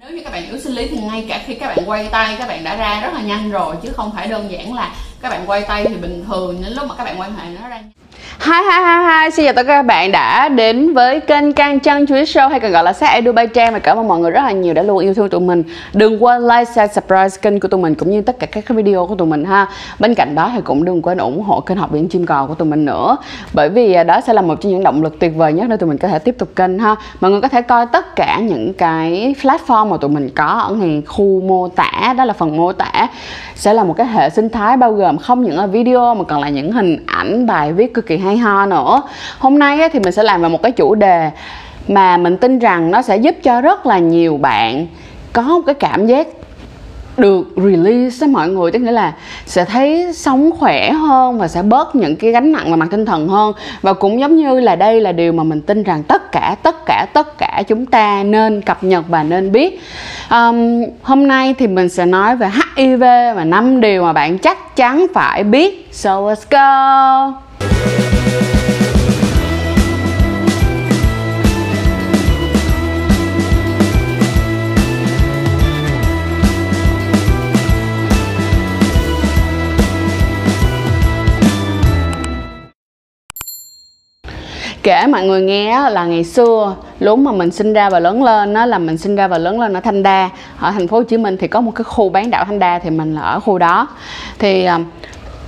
Nếu như các bạn yếu sinh lý thì ngay cả khi các bạn quay tay, các bạn đã ra rất là nhanh rồi, chứ không phải đơn giản là các bạn quay tay thì bình thường, đến lúc mà các bạn quan hệ nó ra Hi hi hi hi, xin chào tất cả các bạn đã đến với kênh Căng Trăng Chuối Show hay còn gọi là Sát Edu Bay Trang và cảm ơn mọi người rất là nhiều đã luôn yêu thương tụi mình. Đừng quên like, share, subscribe kênh của tụi mình cũng như tất cả các video của tụi mình ha. Bên cạnh đó thì cũng đừng quên ủng hộ kênh học viện chim cò của tụi mình nữa. Bởi vì à, đó sẽ là một trong những động lực tuyệt vời nhất để tụi mình có thể tiếp tục kênh ha. Mọi người có thể coi tất cả những cái platform mà tụi mình có ở ngay khu mô tả, đó là phần mô tả Sẽ là một cái hệ sinh thái bao gồm không những là video mà còn là những hình ảnh, bài viết cực kỳ hay ho nữa. Hôm nay thì mình sẽ làm về một cái chủ đề mà mình tin rằng nó sẽ giúp cho rất là nhiều bạn có một cái cảm giác được release đó mọi người. Tức nghĩa là sẽ thấy sống khỏe hơn và sẽ bớt những cái gánh nặng về mặt tinh thần hơn. Và cũng giống như là đây là điều mà mình tin rằng tất cả tất cả tất cả chúng ta nên cập nhật và nên biết. Um, hôm nay thì mình sẽ nói về HIV và năm điều mà bạn chắc chắn phải biết. So let's go! Kể mọi người nghe là ngày xưa lúc mà mình sinh ra và lớn lên đó là mình sinh ra và lớn lên ở Thanh Đa. Ở thành phố Hồ Chí Minh thì có một cái khu bán đảo Thanh Đa thì mình là ở khu đó. Thì à,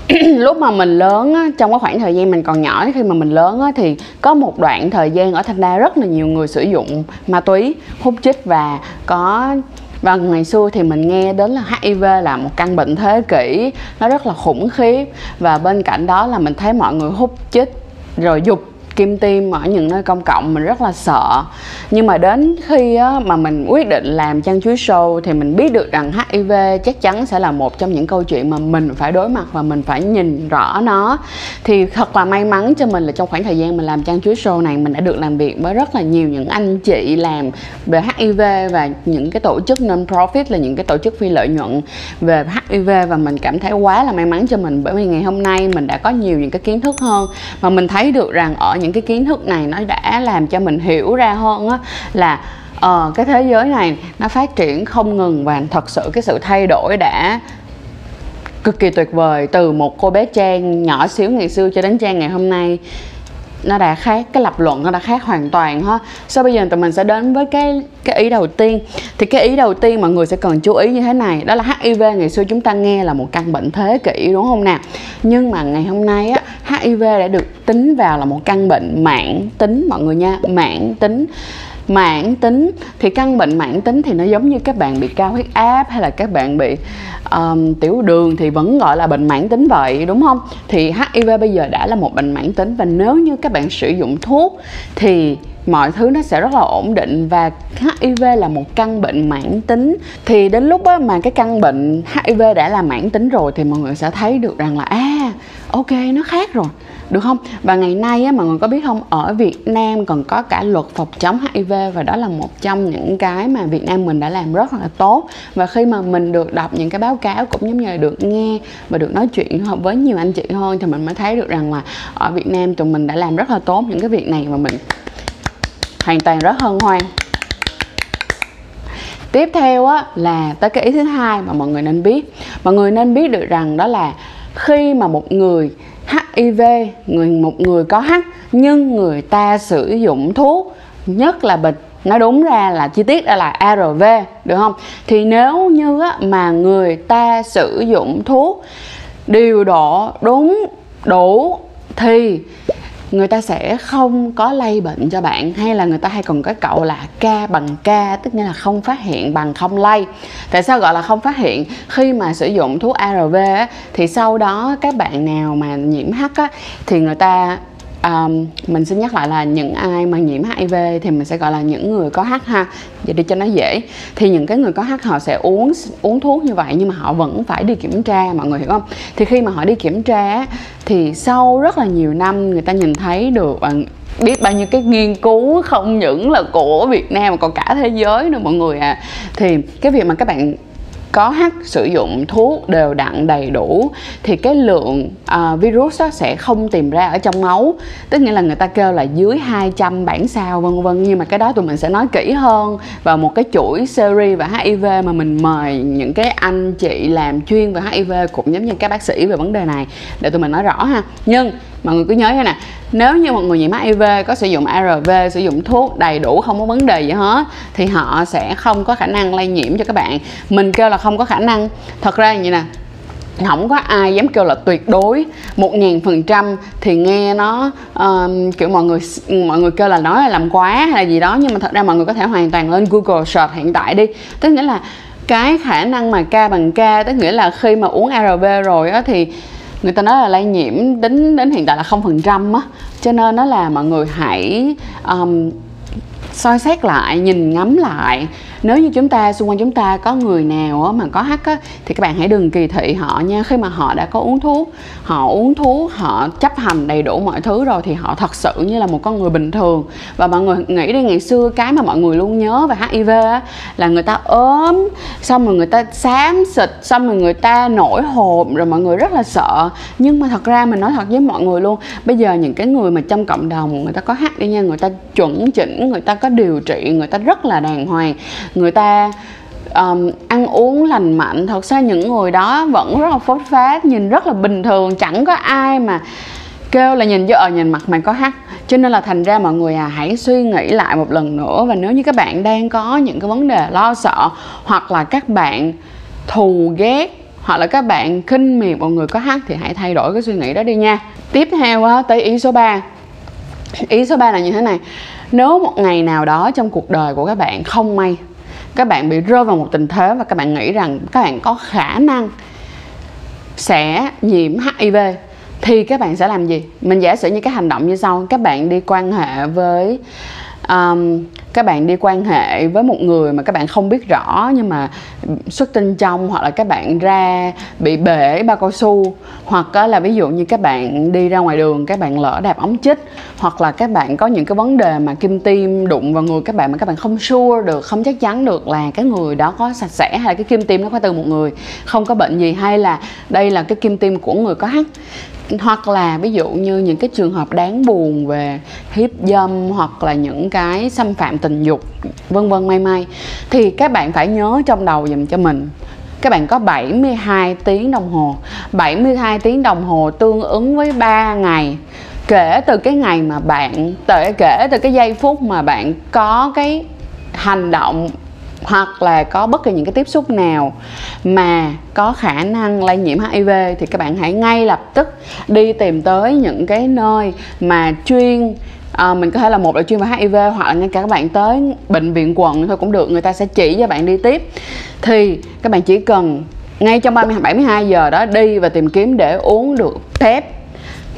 lúc mà mình lớn á, trong cái khoảng thời gian mình còn nhỏ khi mà mình lớn á, thì có một đoạn thời gian ở Thanh Đa rất là nhiều người sử dụng ma túy hút chích và có và ngày xưa thì mình nghe đến là HIV là một căn bệnh thế kỷ nó rất là khủng khiếp. Và bên cạnh đó là mình thấy mọi người hút chích rồi dục kim tiêm ở những nơi công cộng mình rất là sợ. Nhưng mà đến khi á, mà mình quyết định làm chăn chuối show thì mình biết được rằng HIV chắc chắn sẽ là một trong những câu chuyện mà mình phải đối mặt và mình phải nhìn rõ nó. Thì thật là may mắn cho mình là trong khoảng thời gian mình làm chăn chuối show này mình đã được làm việc với rất là nhiều những anh chị làm về HIV và những cái tổ chức non profit là những cái tổ chức phi lợi nhuận về HIV và mình cảm thấy quá là may mắn cho mình bởi vì ngày hôm nay mình đã có nhiều những cái kiến thức hơn. Và mình thấy được rằng ở những cái kiến thức này nó đã làm cho mình hiểu ra hơn á là uh, cái thế giới này nó phát triển không ngừng và thật sự cái sự thay đổi đã cực kỳ tuyệt vời từ một cô bé trang nhỏ xíu ngày xưa cho đến trang ngày hôm nay nó đã khác, cái lập luận nó đã khác hoàn toàn ha. Sau bây giờ tụi mình sẽ đến với cái cái ý đầu tiên. Thì cái ý đầu tiên mọi người sẽ cần chú ý như thế này, đó là HIV ngày xưa chúng ta nghe là một căn bệnh thế kỷ, đúng không nào? Nhưng mà ngày hôm nay á HIV đã được tính vào là một căn bệnh mãn tính, mọi người nha mãn tính mãn tính thì căn bệnh mãn tính thì nó giống như các bạn bị cao huyết áp hay là các bạn bị um, tiểu đường thì vẫn gọi là bệnh mãn tính vậy đúng không? Thì HIV bây giờ đã là một bệnh mãn tính và nếu như các bạn sử dụng thuốc thì mọi thứ nó sẽ rất là ổn định và HIV là một căn bệnh mãn tính. Thì đến lúc á, mà cái căn bệnh HIV đã là mãn tính rồi thì mọi người sẽ thấy được rằng là à ok nó khác rồi. Được không? Và ngày nay á mọi người có biết không? Ở Việt Nam còn có cả luật phòng chống HIV và đó là một trong những cái mà Việt Nam mình đã làm rất là tốt. Và khi mà mình được đọc những cái báo cáo cũng giống như là được nghe và được nói chuyện với nhiều anh chị hơn thì mình mới thấy được rằng là ở Việt Nam tụi mình đã làm rất là tốt những cái việc này mà mình hoàn toàn rất hân hoan. Tiếp theo á là tới cái ý thứ hai mà mọi người nên biết. Mọi người nên biết được rằng đó là khi mà một người HIV người một người có H nhưng người ta sử dụng thuốc nhất là bịch nói đúng ra là chi tiết đó là ARV được không? Thì nếu như á, mà người ta sử dụng thuốc điều độ đúng đủ thì người ta sẽ không có lây bệnh cho bạn hay là người ta hay còn có cậu là k bằng k tức nghĩa là không phát hiện bằng không lây. Tại sao gọi là không phát hiện? Khi mà sử dụng thuốc arv á, thì sau đó các bạn nào mà nhiễm h á, thì người ta um, mình xin nhắc lại là những ai mà nhiễm HIV thì mình sẽ gọi là những người có H ha. Vậy để cho nó dễ. Thì những cái người có H họ sẽ uống uống thuốc như vậy nhưng mà họ vẫn phải đi kiểm tra mọi người hiểu không? Thì khi mà họ đi kiểm tra thì sau rất là nhiều năm người ta nhìn thấy được ờ, biết bao nhiêu cái nghiên cứu không những là của Việt Nam mà còn cả thế giới nữa mọi người à. Thì cái việc mà các bạn có H sử dụng thuốc đều đặn đầy đủ thì cái lượng uh, virus đó sẽ không tìm ra ở trong máu. Tức nghĩa là người ta kêu là dưới 200 bản sao vân vân. Nhưng mà cái đó tụi mình sẽ nói kỹ hơn vào một cái chuỗi series về HIV mà mình mời những cái anh chị làm chuyên về HIV cũng giống như các bác sĩ về vấn đề này để tụi mình nói rõ ha. Nhưng mọi người cứ nhớ thế nè nếu như một người nhiễm HIV có sử dụng ARV sử dụng thuốc đầy đủ không có vấn đề gì hết thì họ sẽ không có khả năng lây nhiễm cho các bạn. Mình kêu là không có khả năng. Thật ra như nè không có ai dám kêu là tuyệt đối một ngàn phần trăm thì nghe nó um, kiểu mọi người mọi người kêu là nói là làm quá hay là gì đó nhưng mà thật ra mọi người có thể hoàn toàn lên Google search hiện tại đi. Tức nghĩa là cái khả năng mà ca bằng ca tức nghĩa là khi mà uống ARV rồi á thì người ta nói là lây nhiễm đến đến hiện tại là không phần trăm á. Cho nên nó là mọi người hãy um, soi xét lại nhìn ngắm lại. Nếu như chúng ta xung quanh chúng ta có người nào mà có hắc á, thì các bạn hãy đừng kỳ thị họ nha. Khi mà họ đã có uống thuốc họ uống thuốc họ chấp hành đầy đủ mọi thứ rồi thì họ thật sự như là một con người bình thường. Và mọi người nghĩ đi ngày xưa cái mà mọi người luôn nhớ về hiv á, là người ta ốm xong rồi người ta xám xịt xong rồi người ta nổi hộp rồi mọi người rất là sợ. Nhưng mà thật ra mình nói thật với mọi người luôn bây giờ những cái người mà trong cộng đồng người ta có hát đi nha người ta chuẩn chỉnh người ta có điều trị người ta rất là đàng hoàng. Người ta um, ăn uống lành mạnh thật ra những người đó vẫn rất là phốt phát nhìn rất là bình thường chẳng có ai mà kêu là nhìn vô ở nhìn mặt mày có hắt cho nên là thành ra mọi người à hãy suy nghĩ lại một lần nữa. Và nếu như các bạn đang có những cái vấn đề lo sợ hoặc là các bạn thù ghét hoặc là các bạn khinh miệt một người có hắt thì hãy thay đổi cái suy nghĩ đó đi nha. Tiếp theo tới ý số 3 ý số 3 là như thế này nếu một ngày nào đó trong cuộc đời của các bạn không may các bạn bị rơi vào một tình thế và các bạn nghĩ rằng các bạn có khả năng sẽ nhiễm HIV thì các bạn sẽ làm gì? Mình giả sử như cái hành động như sau, các bạn đi quan hệ với um, các bạn đi quan hệ với một người mà các bạn không biết rõ nhưng mà xuất tinh trong hoặc là các bạn ra bị bể bao cao su, hoặc là ví dụ như các bạn đi ra ngoài đường, các bạn lỡ đạp ống chích, hoặc là các bạn có những cái vấn đề mà kim tiêm đụng vào người các bạn mà các bạn không sure được, không chắc chắn được là cái người đó có sạch sẽ hay là cái kim tiêm nó có từ một người, không có bệnh gì, hay là đây là cái kim tiêm của người có hắt hoặc là ví dụ như những cái trường hợp đáng buồn về hiếp dâm hoặc là những cái xâm phạm tình dục, vân vân, may may, thì các bạn phải nhớ trong đầu dùm cho mình. Các bạn có 72 tiếng đồng hồ. 72 tiếng đồng hồ tương ứng với 3 ngày. Kể từ cái ngày mà bạn kể từ cái giây phút mà bạn có cái hành động hoặc là có bất kỳ những cái tiếp xúc nào mà có khả năng lây nhiễm HIV thì các bạn hãy ngay lập tức đi tìm tới những cái nơi mà chuyên à, mình có thể là một là chuyên về HIV hoặc là ngay cả các bạn tới bệnh viện quận thôi cũng được người ta sẽ chỉ cho bạn đi tiếp. Thì các bạn chỉ cần ngay trong 30 72 giờ đó đi và tìm kiếm để uống được thép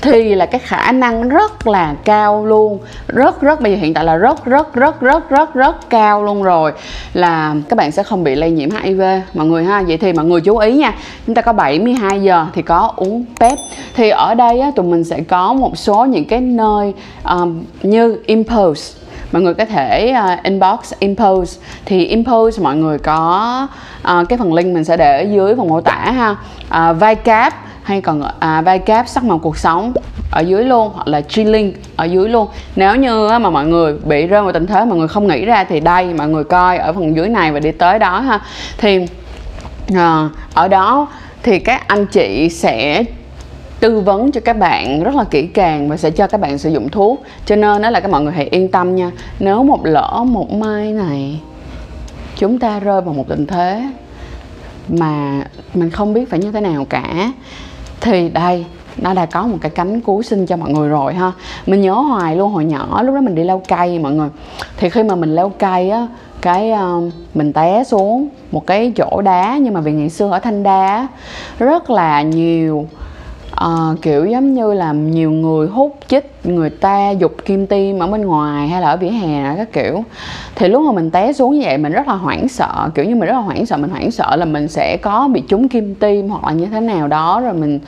thì là cái khả năng rất là cao luôn. Rất rất bây giờ hiện tại là rất rất rất rất rất rất cao luôn rồi. Là các bạn sẽ không bị lây nhiễm HIV mọi người ha vậy thì mọi người chú ý nha. Chúng ta có 72 giờ thì có uống PEP. Thì ở đây á, tụi mình sẽ có một số những cái nơi um, như Impulse mọi người có thể uh, inbox impose. Thì impose mọi người có uh, cái phần link mình sẽ để ở dưới phần mô tả ha. À, uh, cáp hay còn à, vai cáp sắc màu cuộc sống ở dưới luôn hoặc là G-Link ở dưới luôn. Nếu như mà mọi người bị rơi vào tình thế mọi người không nghĩ ra thì đây mọi người coi ở phần dưới này và đi tới đó ha. Thì à, ở đó thì các anh chị sẽ tư vấn cho các bạn rất là kỹ càng và sẽ cho các bạn sử dụng thuốc. Cho nên đó là các mọi người hãy yên tâm nha. Nếu một lỡ một mai này chúng ta rơi vào một tình thế mà mình không biết phải như thế nào cả thì đây nó đã có một cái cánh cứu sinh cho mọi người rồi ha. Mình nhớ hoài luôn hồi nhỏ lúc đó mình đi leo cây mọi người. Thì khi mà mình leo cây á cái uh, mình té xuống một cái chỗ đá nhưng mà vì ngày xưa ở thanh đá rất là nhiều uh, kiểu giống như là nhiều người hút chích người ta dục kim tim ở bên ngoài hay là ở vỉa hè các kiểu. Thì lúc mà mình té xuống như vậy mình rất là hoảng sợ kiểu như mình rất là hoảng sợ mình hoảng sợ là mình sẽ có bị trúng kim tim hoặc là như thế nào đó rồi mình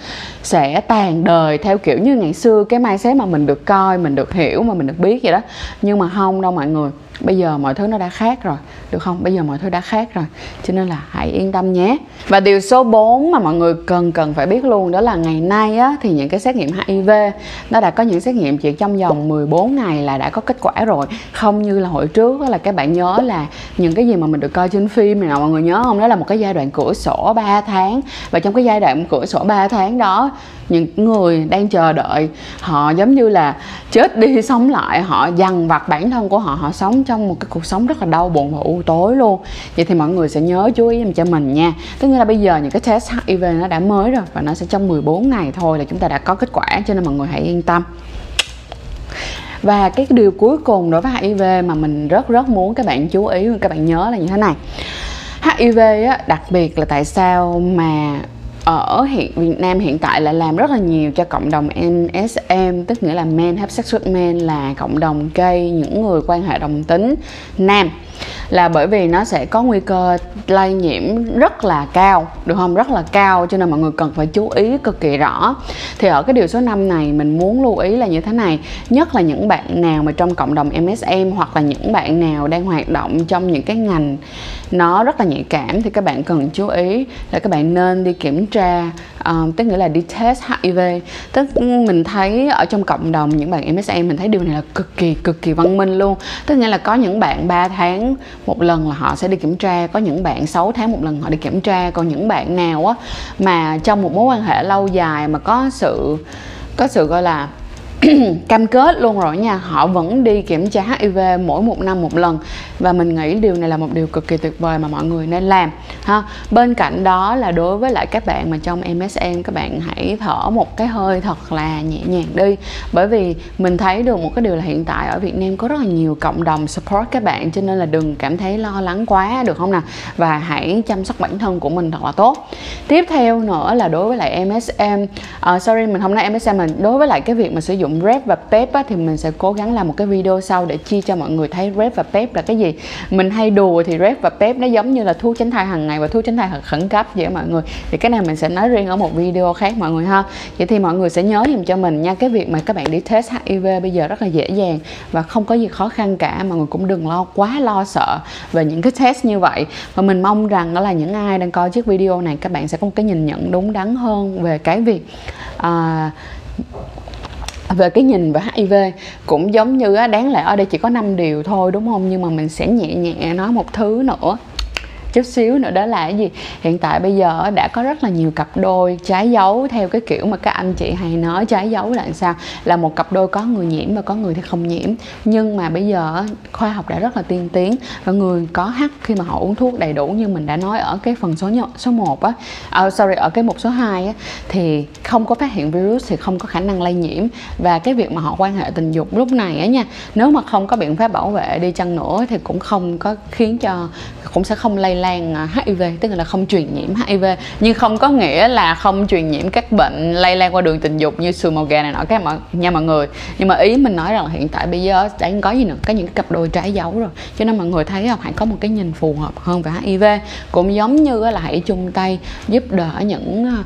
sẽ tàn đời theo kiểu như ngày xưa cái mai xế mà mình được coi mình được hiểu mà mình được biết vậy đó. Nhưng mà không đâu mọi người bây giờ mọi thứ nó đã khác rồi được không? Bây giờ mọi thứ đã khác rồi cho nên là hãy yên tâm nhé. Và điều số 4 mà mọi người cần cần phải biết luôn đó là ngày nay á, thì những cái xét nghiệm HIV nó đã có những xét nghiệm chỉ trong vòng 14 ngày là đã có kết quả rồi. Không như là hồi trước đó là các bạn nhớ là những cái gì mà mình được coi trên phim này nào mọi người nhớ không? Đó là một cái giai đoạn cửa sổ 3 tháng. Và trong cái giai đoạn cửa sổ 3 tháng đó những người đang chờ đợi họ giống như là chết đi sống lại họ dằn vặt bản thân của họ họ sống trong một cái cuộc sống rất là đau buồn và u tối luôn. Vậy thì mọi người sẽ nhớ chú ý cho mình nha. Tức nghĩa là bây giờ những cái test HIV nó đã mới rồi và nó sẽ trong 14 ngày thôi là chúng ta đã có kết quả cho nên mọi người hãy yên tâm. Và cái điều cuối cùng đối với HIV mà mình rất rất muốn các bạn chú ý các bạn nhớ là như thế này. HIV á, đặc biệt là tại sao mà ở hiện, Việt Nam hiện tại là làm rất là nhiều cho cộng đồng MSM tức nghĩa là men, have sex with men, là cộng đồng gay, những người quan hệ đồng tính nam. Là bởi vì nó sẽ có nguy cơ lây nhiễm rất là cao, được không? Rất là cao, cho nên mọi người cần phải chú ý cực kỳ rõ. Thì ở cái điều số 5 này, mình muốn lưu ý là như thế này, nhất là những bạn nào mà trong cộng đồng MSM hoặc là những bạn nào đang hoạt động trong những cái ngành nó rất là nhạy cảm thì các bạn cần chú ý là các bạn nên đi kiểm tra um, tức nghĩa là đi test HIV tức mình thấy ở trong cộng đồng những bạn MSM mình thấy điều này là cực kỳ cực kỳ văn minh luôn. Tức nghĩa là có những bạn 3 tháng một lần là họ sẽ đi kiểm tra có những bạn 6 tháng một lần họ đi kiểm tra. Còn những bạn nào á mà trong một mối quan hệ lâu dài mà có sự có sự gọi là cam kết luôn rồi nha họ vẫn đi kiểm tra HIV mỗi một năm một lần. Và mình nghĩ điều này là một điều cực kỳ tuyệt vời mà mọi người nên làm ha. Bên cạnh đó là đối với lại các bạn mà trong MSN các bạn hãy thở một cái hơi thật là nhẹ nhàng đi. Bởi vì mình thấy được một cái điều là hiện tại ở Việt Nam có rất là nhiều cộng đồng support các bạn cho nên là đừng cảm thấy lo lắng quá được không nào? Và hãy chăm sóc bản thân của mình thật là tốt. Tiếp theo nữa là đối với lại MSM uh, ờ, sorry mình không nói MSM mình đối với lại cái việc mà sử dụng rep và pep á, thì mình sẽ cố gắng làm một cái video sau để chia cho mọi người thấy rep và pep là cái gì. Mình hay đùa thì rep và pep nó giống như là thuốc tránh thai hàng ngày và thuốc tránh thai khẩn cấp vậy mọi người. Thì cái này mình sẽ nói riêng ở một video khác mọi người ha. Vậy thì mọi người sẽ nhớ dùm cho mình nha cái việc mà các bạn đi test HIV bây giờ rất là dễ dàng và không có gì khó khăn cả mọi người cũng đừng lo quá lo sợ về những cái test như vậy. Và mình mong rằng đó là những ai đang coi chiếc video này các bạn sẽ có một cái nhìn nhận đúng đắn hơn về cái việc à, về cái nhìn về HIV cũng giống như đáng lẽ ở đây chỉ có 5 điều thôi, đúng không? Nhưng mà mình sẽ nhẹ nhẹ nói một thứ nữa chút xíu nữa đó là cái gì? Hiện tại bây giờ đã có rất là nhiều cặp đôi trái dấu theo cái kiểu mà các anh chị hay nói trái dấu là sao? Là một cặp đôi có người nhiễm và có người thì không nhiễm. Nhưng mà bây giờ khoa học đã rất là tiên tiến và người có H khi mà họ uống thuốc đầy đủ như mình đã nói ở cái phần số nhỏ, số 1 á. Uh, sorry ở cái mục số 2 á thì không có phát hiện virus thì không có khả năng lây nhiễm. Và cái việc mà họ quan hệ tình dục lúc này á nha nếu mà không có biện pháp bảo vệ đi chăng nữa thì cũng không có khiến cho cũng sẽ không lây lan à, HIV tức là không truyền nhiễm HIV nhưng không có nghĩa là không truyền nhiễm các bệnh lây lan qua đường tình dục như sùi màu gà này nọ các mọi nha mọi người. Nhưng mà ý mình nói rằng hiện tại bây giờ đang có gì nữa, có những cặp đôi trái dấu rồi. Cho nên mọi người thấy không, hãy có một cái nhìn phù hợp hơn về HIV cũng giống như là hãy chung tay giúp đỡ những à,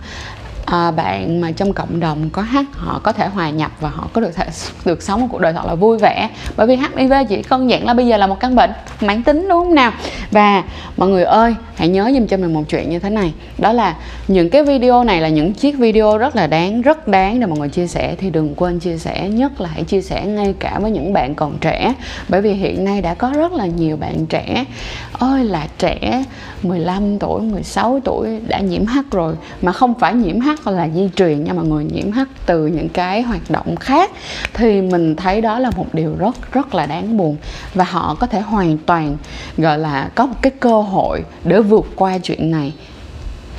à, bạn mà trong cộng đồng có hát họ có thể hòa nhập và họ có được thể, được sống một cuộc đời thật là vui vẻ. Bởi vì HIV chỉ đơn giản là bây giờ là một căn bệnh mãn tính đúng không nào? Và mọi người ơi hãy nhớ giùm cho mình một chuyện như thế này. Đó là những cái video này là những chiếc video rất là đáng rất đáng để mọi người chia sẻ. Thì đừng quên chia sẻ nhất là hãy chia sẻ ngay cả với những bạn còn trẻ. Bởi vì hiện nay đã có rất là nhiều bạn trẻ. Ơi là trẻ 15 tuổi 16 tuổi đã nhiễm H rồi mà không phải nhiễm H là di truyền nha mọi người, nhiễm H từ những cái hoạt động khác, thì mình thấy đó là một điều rất rất là đáng buồn. Và họ có thể hoàn toàn, gọi là, có một cái cơ hội để vượt qua chuyện này.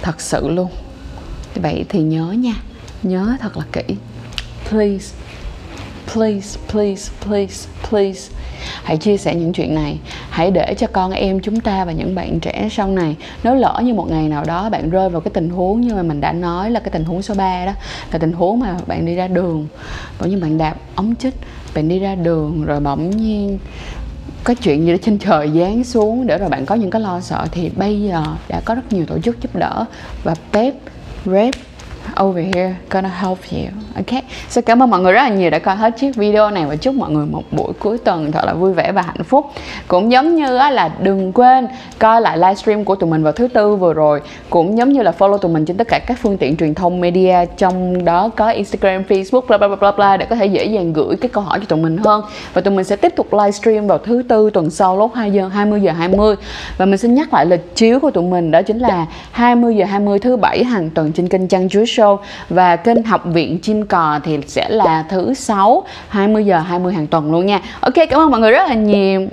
Thật sự luôn. Vậy thì nhớ nha, nhớ thật là kỹ. Please please please please please hãy chia sẻ những chuyện này. Hãy để cho con em chúng ta và những bạn trẻ sau này nếu lỡ như một ngày nào đó bạn rơi vào cái tình huống như mà mình đã nói là cái tình huống số 3 đó, là tình huống mà bạn đi ra đường. Bỗng nhiên bạn đạp ống chích, bạn đi ra đường rồi bỗng nhiên có chuyện gì đó trên trời giáng xuống để rồi bạn có những cái lo sợ. Thì bây giờ đã có rất nhiều tổ chức giúp đỡ và pep rep over here gonna help you. Ok so cảm ơn mọi người rất là nhiều đã coi hết chiếc video này và chúc mọi người một buổi cuối tuần thật là vui vẻ và hạnh phúc. Cũng giống như là đừng quên coi lại livestream của tụi mình vào thứ tư vừa rồi. Cũng giống như là follow tụi mình trên tất cả các phương tiện truyền thông media trong đó có Instagram, Facebook bla bla bla bla để có thể dễ dàng gửi cái câu hỏi cho tụi mình hơn. Và tụi mình sẽ tiếp tục livestream vào thứ tư tuần sau lúc 2 giờ 20 giờ 20 và mình xin nhắc lại lịch chiếu của tụi mình đó chính là 20 giờ 20 thứ bảy hàng tuần trên kênh Chăn Chuối Show và kênh Học viện Chim Cò thì sẽ là thứ sáu 20 giờ 20 hàng tuần luôn nha. Ok, cảm ơn mọi người rất là nhiều.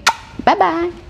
Bye bye.